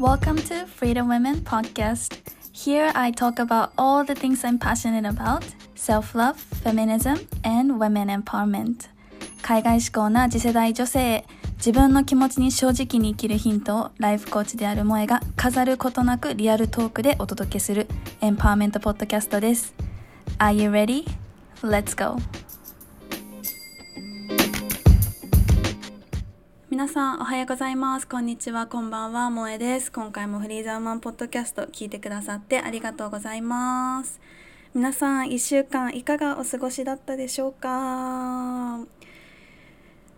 Welcome to Freedom Women Podcast. Here I talk about all the things I'm passionate about self love, feminism, and women empowerment. 海外志向な次世代女性へ自分の気持ちに正直に生きるヒントをライフコーチである萌えが飾ることなくリアルトークでお届けするエンパワーメントポッドキャストです。Are you ready? Let's go! 皆さんおはようございます。こんにちは。こんばんは。萌えです。今回もフリーザーマンポッドキャスト聞いてくださってありがとうございます。皆さん1週間いかがお過ごしだったでしょうか？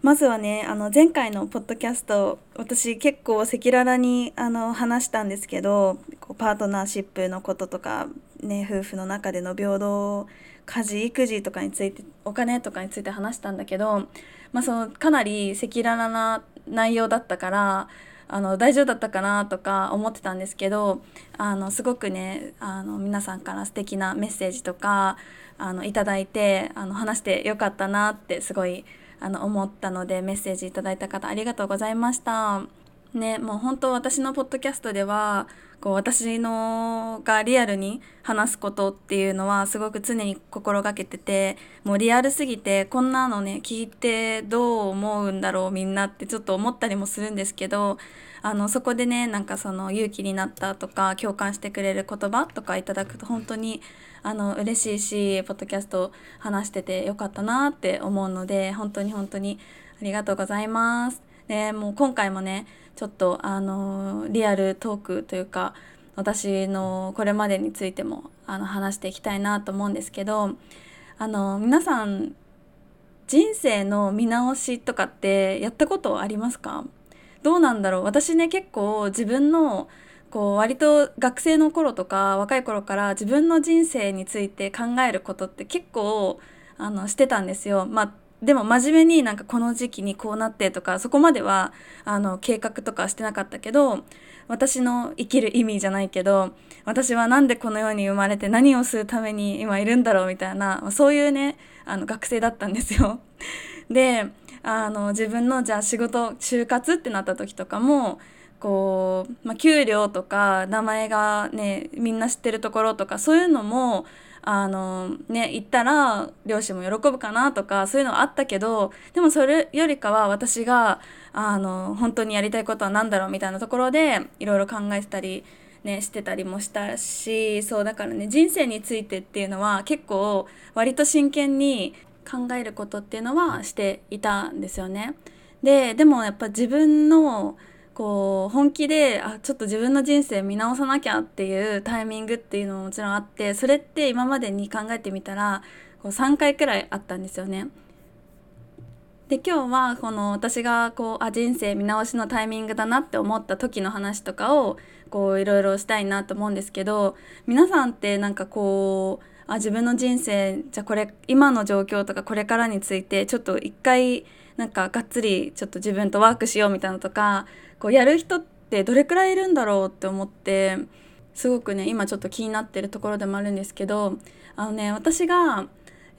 まずはねあの前回のポッドキャスト私結構赤裸々にあの話したんですけどこうパートナーシップのこととか、ね、夫婦の中での平等家事育児とかについてお金とかについて話したんだけど、まあ、そのかなり赤裸々な内容だったからあの大丈夫だったかなとか思ってたんですけどあのすごくねあの皆さんから素敵なメッセージとかあのいただいてあの話してよかったなってすごいあの思ったのでメッセージいただいた方ありがとうございました。ね、もう本当私のポッドキャストではこう私のがリアルに話すことっていうのはすごく常に心がけててもうリアルすぎてこんなのね聞いてどう思うんだろうみんなってちょっと思ったりもするんですけどあのそこでねなんかその勇気になったとか共感してくれる言葉とかいただくと本当にあの嬉しいしポッドキャスト話しててよかったなって思うので本当に本当にありがとうございます。でもう今回もねちょっとあのリアルトークというか私のこれまでについてもあの話していきたいなと思うんですけどあの皆さん人生の見直しとかってやったことありますか？どうなんだろう？私ね結構自分のこう割と学生の頃とか若い頃から自分の人生について考えることって結構あのしてたんですよ。まあでも真面目になんかこの時期にこうなってとかそこまではあの計画とかしてなかったけど私の生きる意味じゃないけど私は何でこの世に生まれて何をするために今いるんだろうみたいなそういうねあの学生だったんですよ。であの自分のじゃあ仕事就活ってなった時とかもこう、まあ、給料とか名前がねみんな知ってるところとかそういうのもあのね行ったら両親も喜ぶかなとかそういうのはあったけどでもそれよりかは私があの本当にやりたいことは何だろうみたいなところでいろいろ考えてたり。ね、してたりもしたしそうだからね人生についてっていうのは結構割と真剣に考えることっていうのはしていたんですよね。ででもやっぱ自分のこう本気であちょっと自分の人生見直さなきゃっていうタイミングっていうのももちろんあってそれって今までに考えてみたらこう3回くらいあったんですよね。で今日はこの私がこうあ人生見直しのタイミングだなって思った時の話とかをこういろいろしたいなと思うんですけど皆さんってなんかこうあ自分の人生じゃこれ今の状況とかこれからについてちょっと一回なんかがっつりちょっと自分とワークしようみたいなのとかこうやる人ってどれくらいいるんだろうって思ってすごくね今ちょっと気になってるところでもあるんですけどあのね私が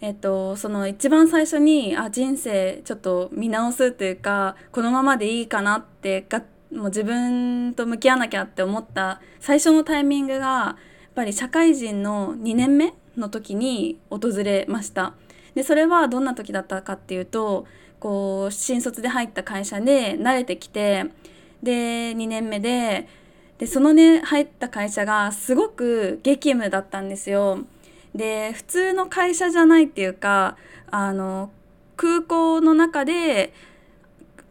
えっと、その一番最初にあ人生ちょっと見直すというかこのままでいいかなってがもう自分と向き合わなきゃって思った最初のタイミングがやっぱり社会人の2年目の時に訪れました。でそれはどんな時だったかっていうとこう新卒で入った会社で慣れてきてで2年目ででそのね入った会社がすごく激務だったんですよ。で普通の会社じゃないっていうかあの空港の中で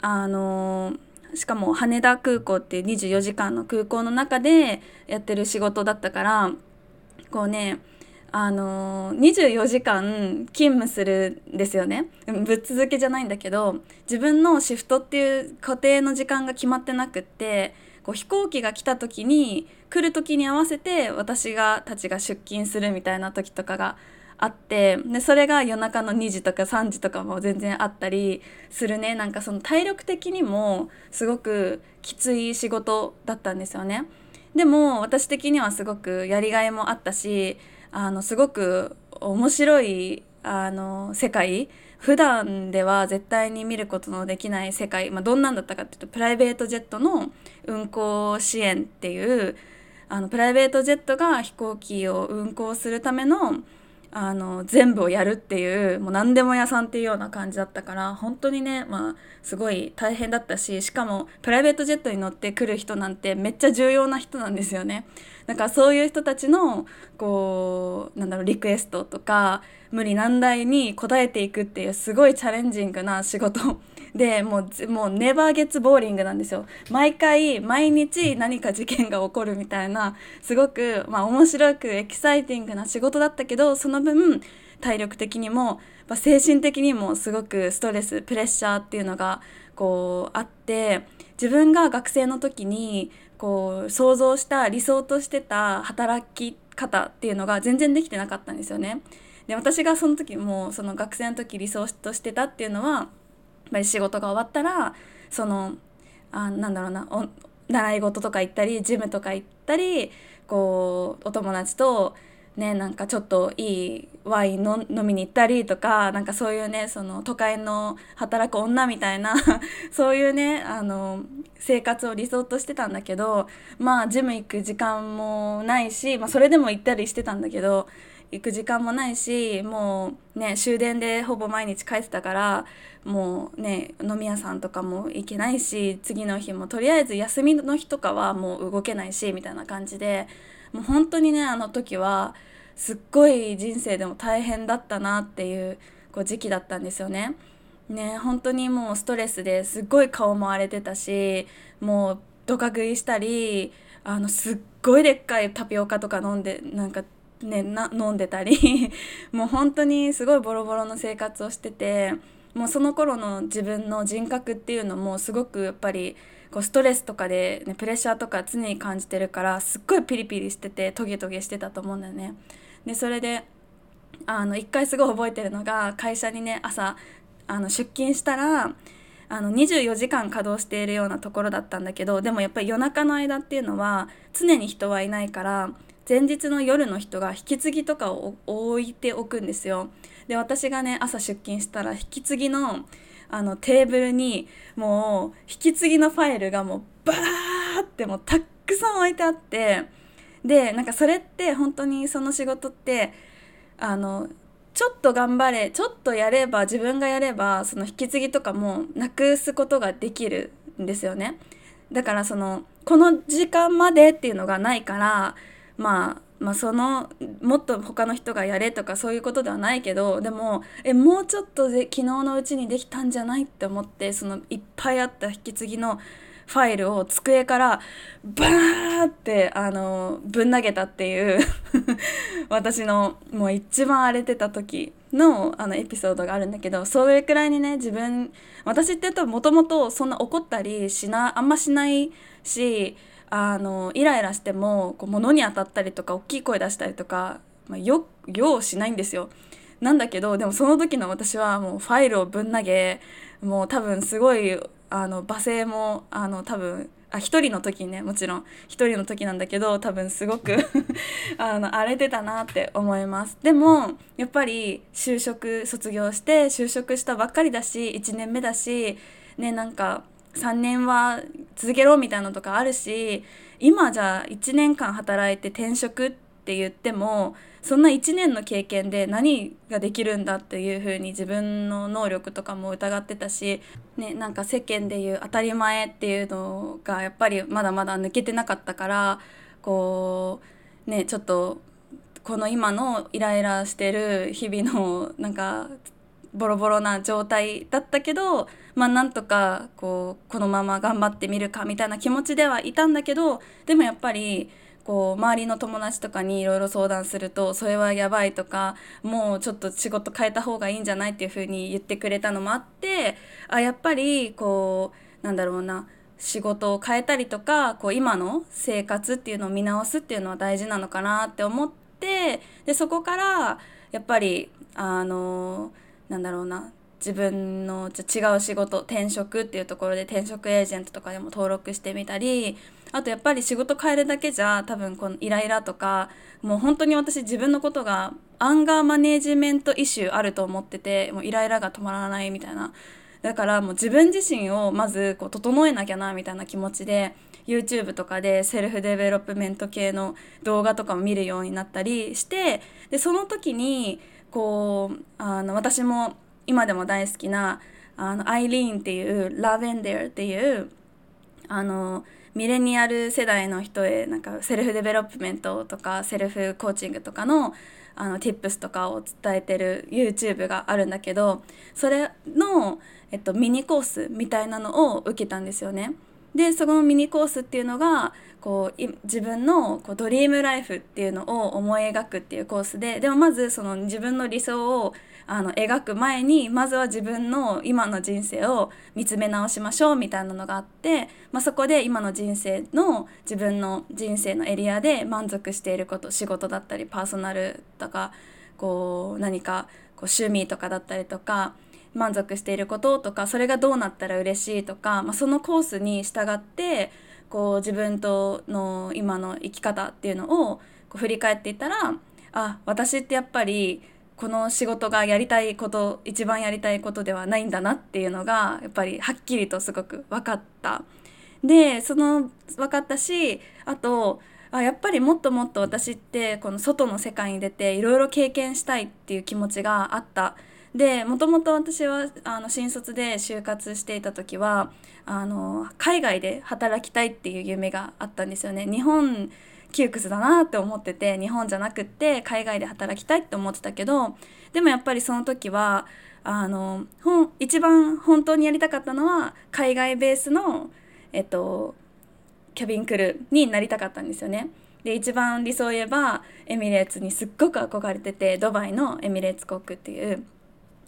あのしかも羽田空港っていう24時間の空港の中でやってる仕事だったからこうねあの24時間勤務するんですよねぶっ続けじゃないんだけど自分のシフトっていう固定の時間が決まってなくってこう飛行機が来た時に来る時に合わせて私がたちが出勤するみたいな時とかがあってでそれが夜中の2時とか3時とかも全然あったりするねなんかその体力的にもすごくきつい仕事だったんですよね。でも私的にはすごくやりがいもあったしあのすごく面白いあの世界。普段では絶対に見ることのできない世界、まあ、どんなんだったかっていうとプライベートジェットの運航支援っていうあのプライベートジェットが飛行機を運航するためのあの全部をやるっていうもう何でも屋さんっていうような感じだったから本当にねまあすごい大変だったししかもプライベートジェットに乗ってくる人なんてめっちゃ重要な人なんですよね。だからそういう人たちのこうなんだろうリクエストとか無理難題に応えていくっていうすごいチャレンジングな仕事でもうもうネバーゲッツボーリングなんですよ毎回毎日何か事件が起こるみたいなすごくまあ面白くエキサイティングな仕事だったけどその分体力的にも、まあ、精神的にもすごくストレスプレッシャーっていうのがこうあって自分が学生の時にこう想像した理想としてた働き方っていうのが全然できてなかったんですよね。で私がその時もその学生の時理想としてたっていうのはぱり仕事が終わったらそのあなんだろうなお習い事とか行ったりジムとか行ったりこうお友達とねなんかちょっといいワインの飲みに行ったりとかなんかそういうねその都会の働く女みたいな そういうねあの生活を理想としてたんだけどまあジム行く時間もないし、まあ、それでも行ったりしてたんだけど行く時間もないしもうね終電でほぼ毎日帰ってたからもうね飲み屋さんとかも行けないし次の日もとりあえず休みの日とかはもう動けないしみたいな感じでもう本当にねあの時はすっごい人生でも大変だったなっていうこう時期だったんですよね。ね本当にもうストレスですっごい顔も荒れてたしもうドカ食いしたりあのすっごいでっかいタピオカとか飲んでなんかねな飲んでたり もう本当にすごいボロボロの生活をしててもうその頃の自分の人格っていうのもすごくやっぱりこうストレスとかで、ね、プレッシャーとか常に感じてるからすっごいピリピリしててトゲトゲしてたと思うんだよね。でそれであの一回すごい覚えてるのが会社にね朝あの出勤したらあの24時間稼働しているようなところだったんだけどでもやっぱり夜中の間っていうのは常に人はいないから前日の夜の人が引き継ぎとかを置いておくんですよ。で私がね朝出勤したら引き継ぎのあのテーブルにもう引き継ぎのファイルがもうバーってもうたくさん置いてあってでなんかそれって本当にその仕事ってあのちょっと頑張れちょっとやれば自分がやればその引き継ぎとかもなくすことができるんですよねだからそのこの時間までっていうのがないからまあまあ、そのもっと他の人がやれとかそういうことではないけどでもえもうちょっとで昨日のうちにできたんじゃないって思ってそのいっぱいあった引き継ぎのファイルを机からバーってあのぶん投げたっていう 私のもう一番荒れてた時のあのエピソードがあるんだけどそれくらいにね自分私ってもともとそんな怒ったりしなあんましないしあのイライラしてもこう物に当たったりとか大きい声出したりとか、まあ、よようしないんですよ。なんだけどでもその時の私はもうファイルをぶん投げもう多分すごいあの罵声もあの多分あ一人の時ねもちろん一人の時なんだけど多分すごく あの荒れてたなって思いますでもやっぱり就職卒業して就職したばっかりだし1年目だしねなんか3年は続けろみたいなのとかあるし今じゃあ1年間働いて転職って言ってもそんな1年の経験で何ができるんだっていうふうに自分の能力とかも疑ってたし、ね、なんか世間でいう当たり前っていうのがやっぱりまだまだ抜けてなかったからこうねちょっとこの今のイライラしてる日々のなんかボロボロな状態だったけどまあなんとかこうこのまま頑張ってみるかみたいな気持ちではいたんだけどでもやっぱりこう周りの友達とかにいろいろ相談するとそれはやばいとかもうちょっと仕事変えた方がいいんじゃないっていうふうに言ってくれたのもあってあやっぱりこうなんだろうな仕事を変えたりとかこう今の生活っていうのを見直すっていうのは大事なのかなって思ってでそこからやっぱりあのなんだろうな。自分の違う仕事転職っていうところで転職エージェントとかでも登録してみたりあとやっぱり仕事変えるだけじゃ多分このイライラとかもう本当に私自分のことがアンガーマネージメントイシューあると思っててもうイライラが止まらないみたいな。だからもう自分自身をまずこう整えなきゃなみたいな気持ちで YouTube とかで self development 系の動画とかも見るようになったりしてでその時にこうあの私も今でも大好きなあのアイリーンっていうラベンデルっていうあのミレニアル世代の人へなんか self development とか self coaching とかのあの tips とかを伝えてる YouTube があるんだけどそれの、えっと、ミニコースみたいなのを受けたんですよね。でそのミニコースっていうのがこう自分のこうドリームライフっていうのを思い描くっていうコースででもまずその自分の理想をあの描く前にまずは自分の今の人生を見つめ直しましょうみたいなのがあって、まあ、そこで今の人生の自分の人生のエリアで満足していること仕事だったりパーソナルとかこう何かこう趣味とかだったりとか満足していることとかそれがどうなったら嬉しいとか、まあ、そのコースに従ってこう自分との今の生き方っていうのをこう振り返っていたらあ私ってやっぱりこの仕事がやりたいこと一番やりたいことではないんだなっていうのがやっぱりはっきりとすごく分かった。でその分かったしあとあやっぱりもっともっと私ってこの外の世界に出ていろいろ経験したいっていう気持ちがあった。でもともと私はあの新卒で就活していた時はあの海外で働きたいっていう夢があったんですよね。日本窮屈だなって思ってて日本じゃなくって海外で働きたいって思ってたけどでもやっぱりその時はあの一番本当にやりたかったのは海外ベースの、えっと、キャビンクルーになりたかったんですよね。で一番理想を言えばエミレーツにすっごく憧れててドバイのエミレーツ航空っていう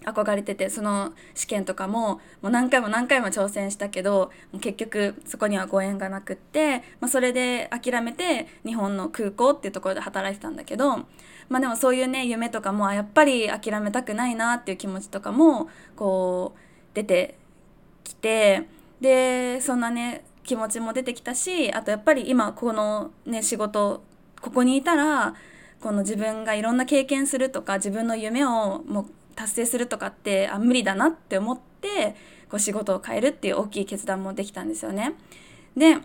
憧れててその試験とかももう何回も何回も挑戦したけど結局そこにはご縁がなくって、まあ、それで諦めて日本の空港っていうところで働いてたんだけど、まあ、でもそういうね夢とかもやっぱり諦めたくないなっていう気持ちとかもこう出てきてでそんなね気持ちも出てきたしあとやっぱり今このね仕事ここにいたらこの自分がいろんな経験するとか自分の夢をもう達成するとかってあ無理だなって思ってこう仕事を変えるっていう大きい決断もできたんですよね。で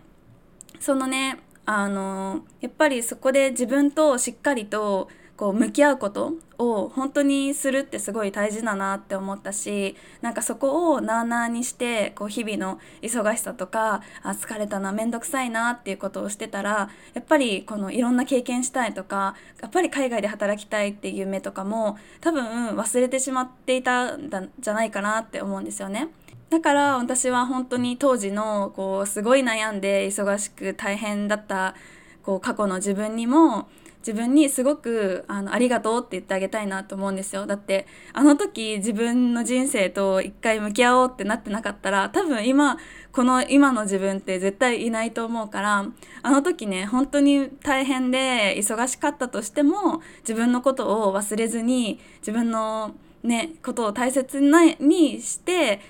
そのねあのやっぱりそこで自分としっかりとこう向き合うことを本当にするってすごい大事だなって思ったしなんかそこをなあなあにしてこう日々の忙しさとかあ疲れたな面倒くさいなっていうことをしてたらやっぱりこのいろんな経験したいとかやっぱり海外で働きたいっていう夢とかも多分忘れてしまっていたんじゃないかなって思うんですよね。だから私は本当に当時のこうすごい悩んで忙しく大変だったこう過去の自分にも自分にすごくあのありがとうって言ってあげたいなと思うんですよだってあの時自分の人生と一回向き合おうってなってなかったら多分今この今の自分って絶対いないと思うからあの時ね本当に大変で忙しかったとしても自分のことを忘れずに自分のねことを大切にして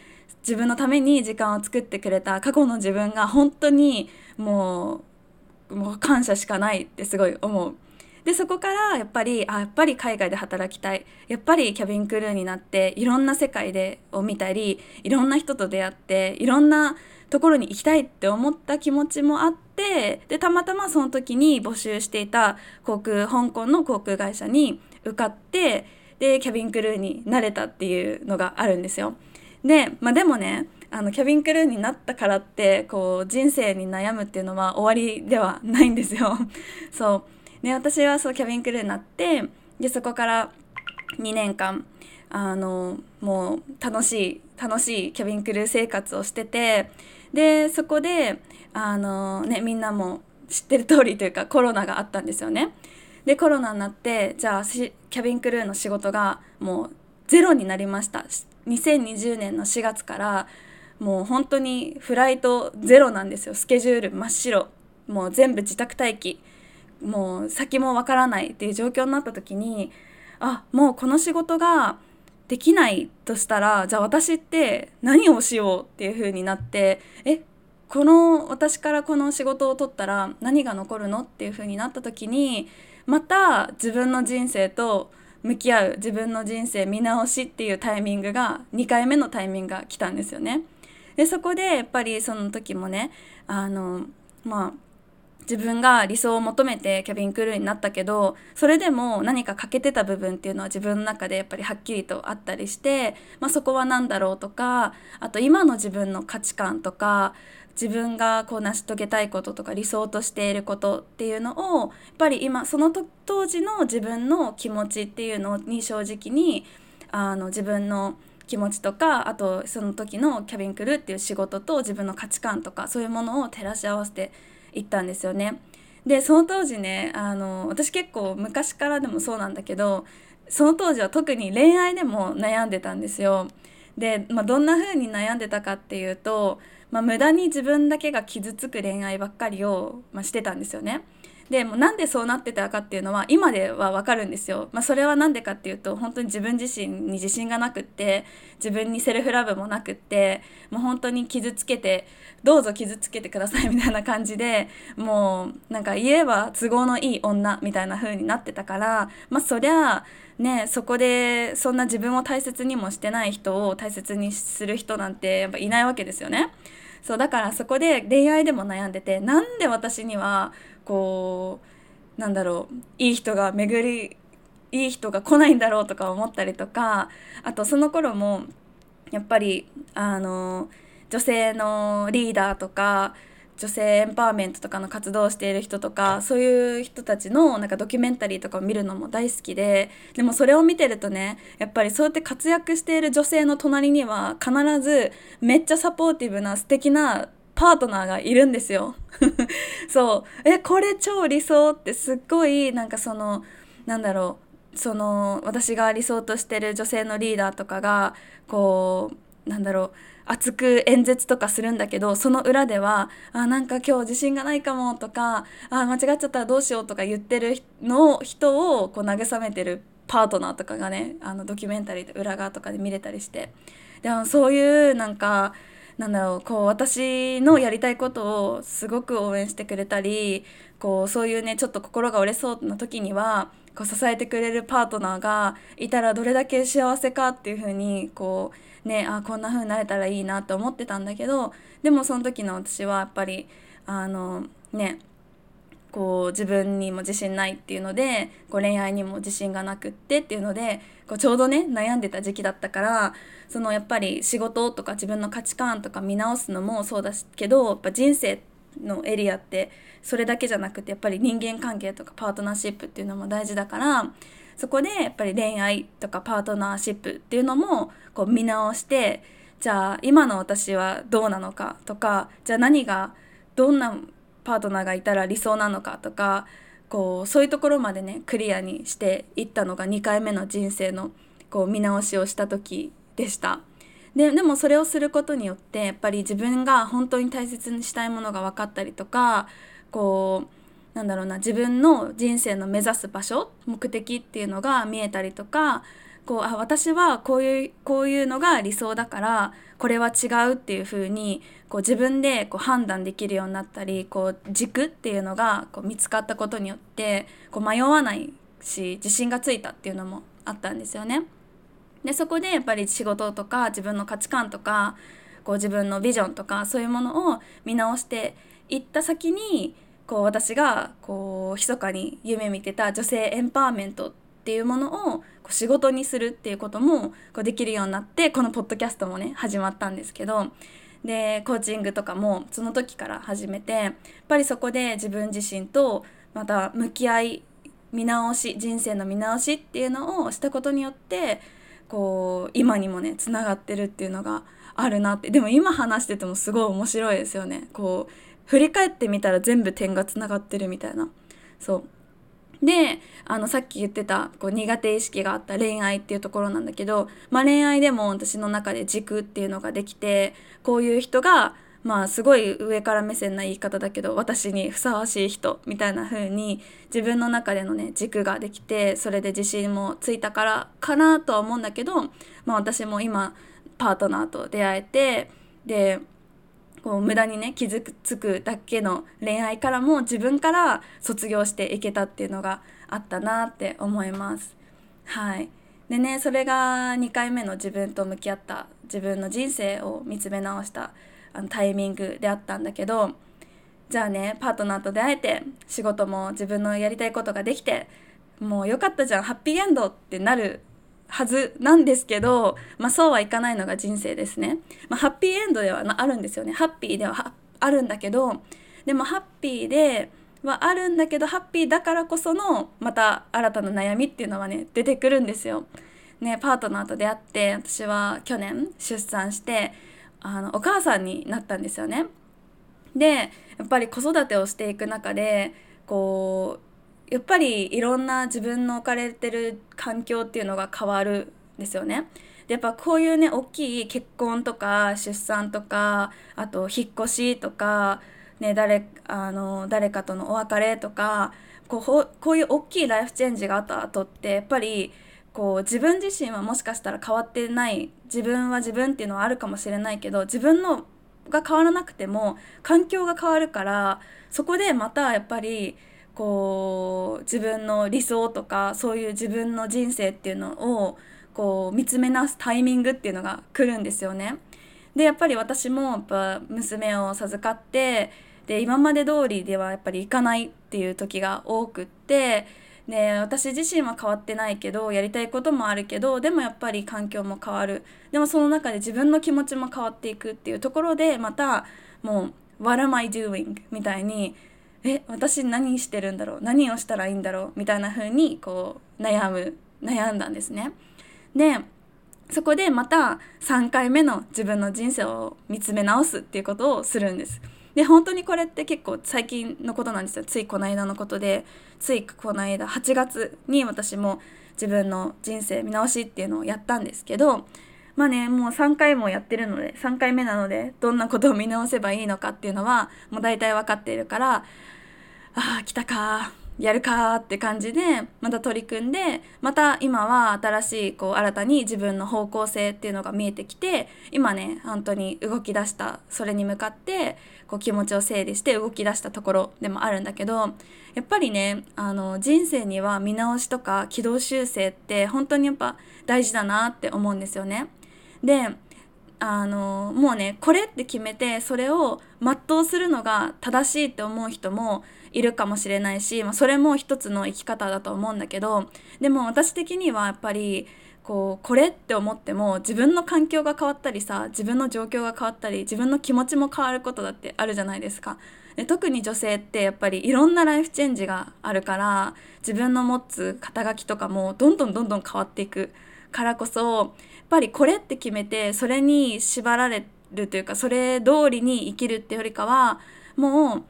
自分のために時間を作ってくれた過去の自分が本当にもうもう感謝しかないってすごい思う。でそこからやっぱりあやっぱり海外で働きたいやっぱりキャビンクルーになっていろんな世界でを見たりいろんな人と出会っていろんなところに行きたいって思った気持ちもあってでたまたまその時に募集していた航空香港の航空会社に受かってでキャビンクルーになれたっていうのがあるんですよ。で,、まあ、でもねあのキャビンクルーになったからってこう人生に悩むっていうのは終わりではないんですよ。そうで私はそうキャビンクルーになってでそこから2年間あのもう楽しい楽しいキャビンクルー生活をしててでそこであの、ね、みんなも知ってる通りというかコロナがあったんですよね。でコロナになってじゃあキャビンクルーの仕事がもうゼロになりました。2020年の4月からもう本当にフライトゼロなんですよ。スケジュール真っ白。もう全部自宅待機。もう先もわからないっていう状況になった時にあもうこの仕事ができないとしたらじゃあ私って何をしようっていう風になってえこの私からこの仕事を取ったら何が残るのっていう風になった時にまた自分の人生と向き合う自分の人生見直しっていうタイミングが2回目のタイミングが来たんですよね。でそこでやっぱりその時もねあのまあ自分が理想を求めてキャビンクルーになったけどそれでも何か欠けてた部分っていうのは自分の中でやっぱりはっきりとあったりして、まあ、そこは何だろうとかあと今の自分の価値観とか自分がこう成し遂げたいこととか理想としていることっていうのをやっぱり今その当時の自分の気持ちっていうのに正直にあの自分の気持ちとかあとその時のキャビンクルーっていう仕事と自分の価値観とかそういうものを照らし合わせて行ったんですよね。でその当時ねあの私結構昔からでもそうなんだけどその当時は特に恋愛でも悩んでたんですよ。で、まあ、どんな風に悩んでたかっていうとまあ、無駄に自分だけが傷つく恋愛ばっかりを、まあ、してたんですよね。でもなんでそうなってたかっていうのは今ではわかるんですよ。まあ、それは何でかっていうと本当に自分自身に自信がなくって自分にセルフラブもなくってもう本当に傷つけてどうぞ傷つけてくださいみたいな感じでもうなんか言えば都合のいい女みたいな風になってたからまあそりゃねそこでそんな自分を大切にもしてない人を大切にする人なんてやっぱいないわけですよね。そうだからそこで恋愛でも悩んでてなんで私にはこうなんだろういい人が巡りいい人が来ないんだろうとか思ったりとかあとその頃もやっぱりあの女性のリーダーとか女性エンパワーメントとかの活動をしている人とかそういう人たちのなんかドキュメンタリーとかを見るのも大好きででもそれを見てるとねやっぱりそうやって活躍している女性の隣には必ずめっちゃサポーティブな素敵なパートナーがいるんですよ。そう。えこれ超理想ってすっごいなんかそのなんだろう。その私が理想としてる女性のリーダーとかがこうなんだろう。熱く演説とかするんだけどその裏ではあなんか今日自信がないかもとかあ間違っちゃったらどうしようとか言ってるの人をこう慰めてるパートナーとかがねあのドキュメンタリーで裏側とかで見れたりして。でもそういうなんかなんだろうこう私のやりたいことをすごく応援してくれたりこうそういうねちょっと心が折れそうな時にはこう支えてくれるパートナーがいたらどれだけ幸せかっていう風にこうねあこんな風になれたらいいなって思ってたんだけどでもその時の私はやっぱりあのねこう自分にも自信ないっていうのでこう恋愛にも自信がなくってっていうのでこうちょうどね悩んでた時期だったからそのやっぱり仕事とか自分の価値観とか見直すのもそうだけどやっぱ人生のエリアってそれだけじゃなくてやっぱり人間関係とかパートナーシップっていうのも大事だからそこでやっぱり恋愛とかパートナーシップっていうのもこう見直してじゃあ今の私はどうなのかとかじゃあ何がどんなパートナーがいたら理想なのかとかこうそういうところまでねクリアにしていったのが2回目の人生のこう見直しをした時でした。ででもそれをすることによってやっぱり自分が本当に大切にしたいものが分かったりとかこうなんだろうな自分の人生の目指す場所目的っていうのが見えたりとかこうあ私はこういうこういうのが理想だからこれは違うっていう風にこう自分でこう判断できるようになったりこう軸っていうのがこう見つかったことによってこう迷わないし自信がついたっていうのもあったんですよね。でそこでやっぱり仕事とか自分の価値観とかこう自分のビジョンとかそういうものを見直していった先にこう私がこう密かに夢見てた女性エンパワーメントってていうものをこう仕事にするっていうこともこうできるようになってこのポッドキャストもね始まったんですけどでコーチングとかもその時から始めてやっぱりそこで自分自身とまた向き合い見直し人生の見直しっていうのをしたことによってこう今にもねつながってるっていうのがあるなって。でも今話しててもすごい面白いですよね。こう振り返ってみたら全部点がつながってるみたいな。そう。であのさっき言ってたこう苦手意識があった恋愛っていうところなんだけど、まあ、恋愛でも私の中で軸っていうのができてこういう人がまあすごい上から目線な言い方だけど私にふさわしい人みたいな風に自分の中でのね軸ができてそれで自信もついたからかなとは思うんだけど、まあ、私も今パートナーと出会えてでこう無駄にね傷つくだけの恋愛からも自分から卒業していけたっていうのがあったなって思います。はいでねそれが2回目の自分と向き合った自分の人生を見つめ直したあのタイミングであったんだけどじゃあねパートナーと出会えて仕事も自分のやりたいことができてもうよかったじゃんハッピーエンドってなるはずなんですけど、まあ、そうはいかないのが人生ですね。まあ、ハッピーエンドではあるんですよね。ハッピーではあるんだけどでもハッピーではあるんだけどハッピーだからこそのまた新たな悩みっていうのはね出てくるんですよ。ねパートナーと出会って私は去年出産してあのお母さんになったんですよね。でやっぱり子育てをしていく中でこうやっぱりいろんな自分の置かれてる環境っていうのが変わるんですよね。やっぱこういうね大きい結婚とか出産とかあと引っ越しとか、ね、誰あの誰かとのお別れとかこうこういう大きいライフチェンジがあった後ってやっぱりこう自分自身はもしかしたら変わってない自分は自分っていうのはあるかもしれないけど自分のが変わらなくても環境が変わるからそこでまたやっぱりこう自分の理想とかそういう自分の人生っていうのをこう見つめ直すタイミングっていうのが来るんですよね。でやっぱり私もやっぱ娘を授かってで今まで通りではやっぱり行かないっていう時が多くってで私自身は変わってないけどやりたいこともあるけどでもやっぱり環境も変わるでもその中で自分の気持ちも変わっていくっていうところでまたもう「What am I doing?」みたいに「え私何してるんだろう？何をしたらいいんだろう?」みたいな風にこう悩む悩んだんですね。でそこでまた3回目の自分の人生を見つめ直すっていうことをするんです。で本当にこれって結構最近のことなんですよついこの間のことでついこの間8月に私も自分の人生見直しっていうのをやったんですけどまあねもう3回もやってるので3回目なのでどんなことを見直せばいいのかっていうのはもう大体分かっているからああ来たかやるかって感じでまた取り組んでまた今は新しいこう新たに自分の方向性っていうのが見えてきて今ね本当に動き出したそれに向かってこう気持ちを整理して動き出したところでもあるんだけどやっぱりねあの人生には見直しとか軌道修正って本当にやっぱ大事だなって思うんですよね。であのもうねこれって決めてそれを全うするのが正しいって思う人もいるかもしれないし、まあ、それも一つの生き方だと思うんだけどでも私的にはやっぱりこうこれって思っても自分の環境が変わったりさ自分の状況が変わったり自分の気持ちも変わることだってあるじゃないですか。で特に女性ってやっぱりいろんなライフチェンジがあるから自分の持つ肩書きとかもどんどんどんどん変わっていくからこそやっぱりこれって決めてそれに縛られるというかそれ通りに生きるってよりかはもう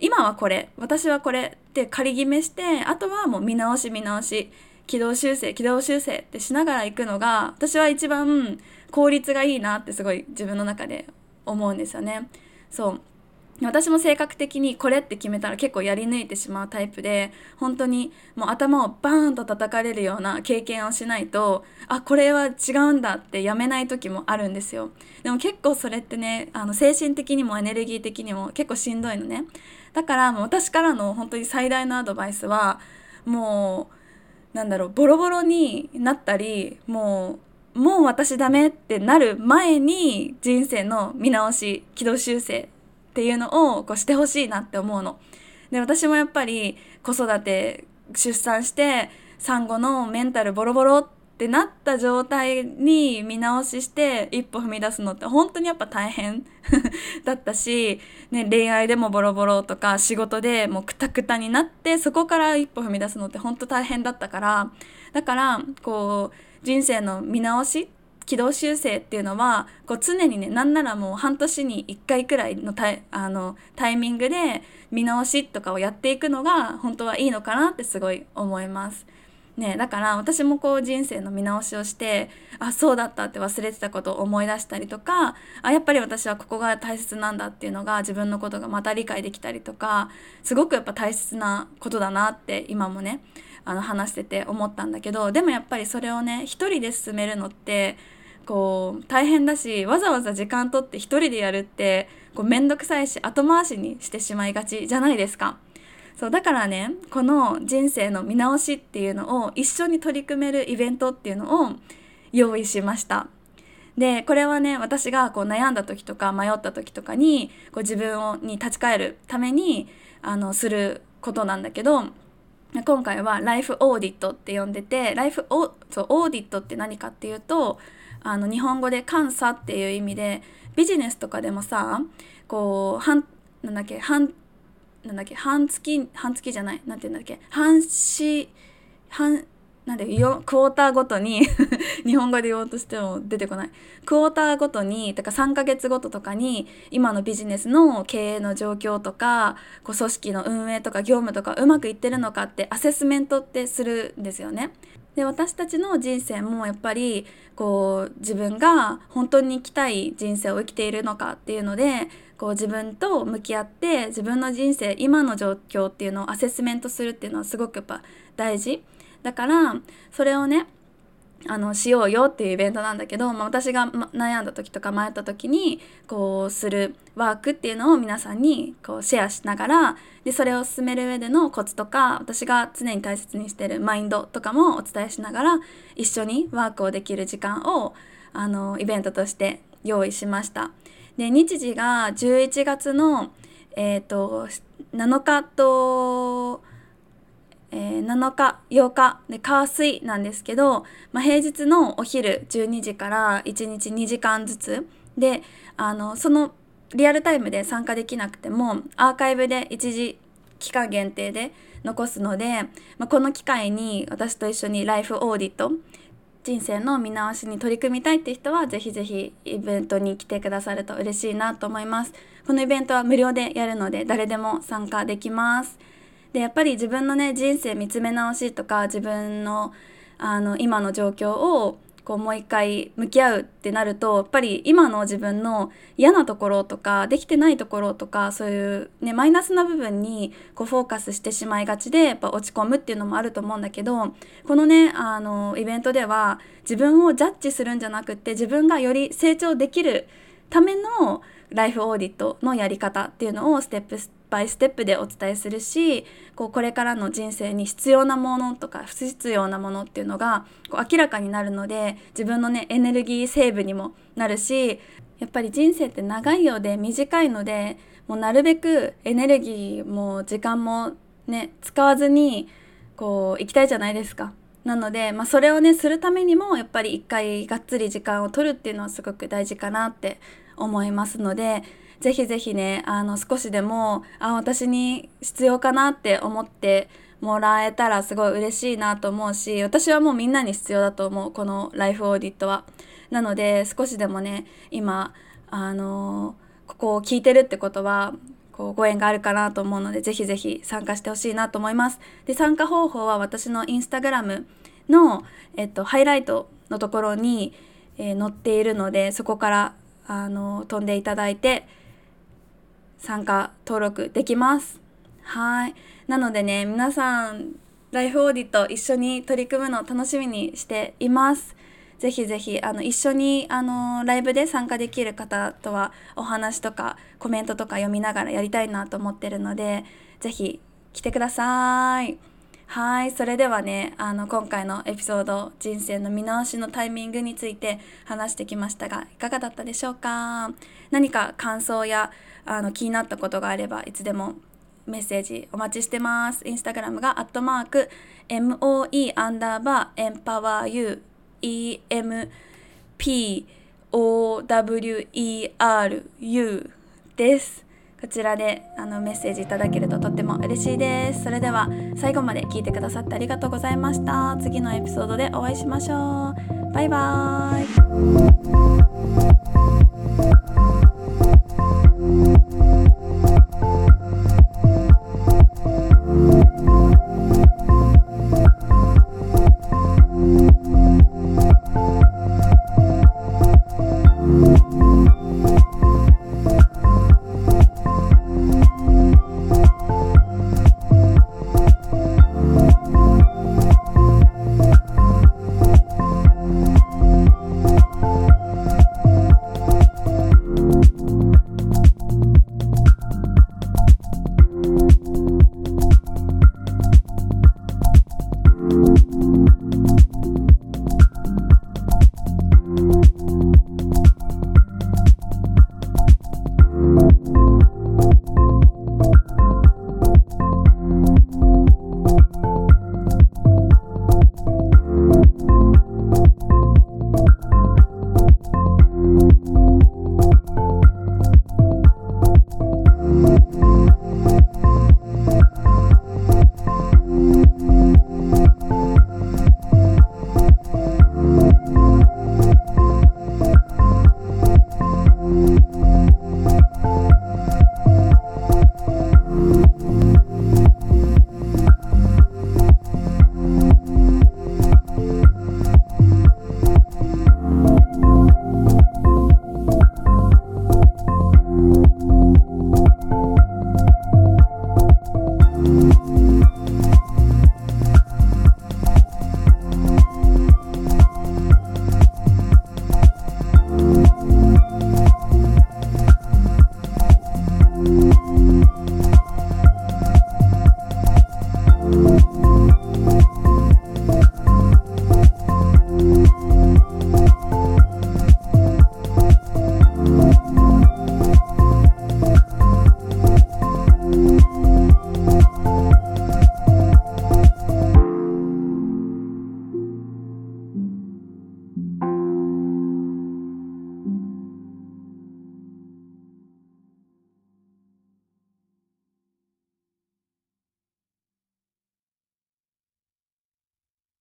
今はこれ私はこれって仮決めしてあとはもう見直し見直し軌道修正軌道修正ってしながら行くのが私は一番効率がいいなってすごい自分の中で思うんですよね。そう私も性格的にこれって決めたら結構やり抜いてしまうタイプで本当にもう頭をバーンと叩かれるような経験をしないとあこれは違うんだってやめない時もあるんですよ。でも結構それってねあの精神的にもエネルギー的にも結構しんどいのね。だからもう私からの本当に最大のアドバイスはもうなんだろうボロボロになったりもうもう私ダメってなる前に人生の見直し軌道修正っていうのをこうしてほしいなって思うの。で私もやっぱり子育て出産して産後のメンタルボロボロってなった状態に見直しして一歩踏み出すのって本当にやっぱ大変 だったし、ね、恋愛でもボロボロとか仕事でもうクタクタになってそこから一歩踏み出すのって本当大変だったからだからこう人生の見直し軌道修正っていうのはこう常にねなんならもう半年に1回くらいのタイあのタイミングで見直しとかをやっていくのが本当はいいのかなってすごい思います。ね、だから私もこう人生の見直しをしてあそうだったって忘れてたことを思い出したりとかあやっぱり私はここが大切なんだっていうのが自分のことがまた理解できたりとかすごくやっぱ大切なことだなって今もねあの話してて思ったんだけどでもやっぱりそれをね一人で進めるのってこう大変だしわざわざ時間取って一人でやるってこうめんどくさいし後回しにしてしまいがちじゃないですか。そうだからねこの人生の見直しっていうのを一緒に取り組めるイベントっていうのを用意しました。でこれはね私がこう悩んだ時とか迷った時とかにこう自分をに立ち返るためにあのすることなんだけど今回はライフオーディットって呼んでてライフオそうオーディットって何かっていうとあの日本語で監査っていう意味でビジネスとかでもさこう半なんだっけ半なんだっけ半月半月じゃないなんて言うんだっけ半し半なんでよクォーターごとに 日本語で言おうとしても出てこないクォーターごとにだから3ヶ月ごととかに今のビジネスの経営の状況とかこう組織の運営とか業務とかうまくいってるのかってアセスメントってするんですよね。で私たちの人生もやっぱりこう自分が本当に生きたい人生を生きているのかっていうのでこう自分と向き合って自分の人生今の状況っていうのをアセスメントするっていうのはすごくやっぱ大事。だからそれをねあのしようよっていうイベントなんだけど、まあ、私が悩んだ時とか迷った時にこうするワークっていうのを皆さんにこうシェアしながらでそれを進める上でのコツとか私が常に大切にしてるマインドとかもお伝えしながら一緒にワークをできる時間をあのイベントとして用意しました。で日時が11月の、えーと7日とえー、7日8日で火水なんですけど、まあ、平日のお昼12時から1日2時間ずつであのそのリアルタイムで参加できなくてもアーカイブで一時期間限定で残すので、まあ、この機会に私と一緒にライフオーディット人生の見直しに取り組みたいって人はぜひぜひイベントに来てくださると嬉しいなと思います。このイベントは無料でやるので誰でも参加できます。でやっぱり自分のね人生見つめ直しとか自分のあの今の状況をこうもう一回向き合うってなるとやっぱり今の自分の嫌なところとかできてないところとかそういう、ね、マイナスな部分にこうフォーカスしてしまいがちでやっぱ落ち込むっていうのもあると思うんだけどこのねあのイベントでは自分をジャッジするんじゃなくて自分がより成長できるためのライフオーディットのやり方っていうのをステップバイステップでお伝えするしこうこれからの人生に必要なものとか不必要なものっていうのがこう明らかになるので自分のねエネルギーセーブにもなるしやっぱり人生って長いようで短いのでもうなるべくエネルギーも時間もね使わずにこう行きたいじゃないですか。なので、まあ、それをねするためにもやっぱり一回がっつり時間を取るっていうのはすごく大事かなって思いますのでぜひぜひねあの少しでもあ私に必要かなって思ってもらえたらすごい嬉しいなと思うし私はもうみんなに必要だと思うこのライフオーディットは。なので少しでもね今あのここを聞いてるってことはこうご縁があるかなと思うのでぜひぜひ参加してほしいなと思います。で参加方法は私のインスタグラムの、えっと、ハイライトのところに、えー、載っているのでそこからあの飛んでいただいて参加登録できます。はい。なのでね、皆さん、ライフオーディット一緒に取り組むのを楽しみにしています。ぜひぜひあの一緒にあのライブで参加できる方とはお話とかコメントとか読みながらやりたいなと思ってるのでぜひ来てください。はいそれではねあの今回のエピソード人生の見直しのタイミングについて話してきましたがいかがだったでしょうか？何か感想やあの気になったことがあればいつでもメッセージお待ちしてます。インスタグラムがアットマーク MOE アンダーバーエンパワー U EMPOWERU です。こちらであのメッセージいただけるととっても嬉しいです。それでは最後まで聞いてくださってありがとうございました。次のエピソードでお会いしましょう。バイバーイ。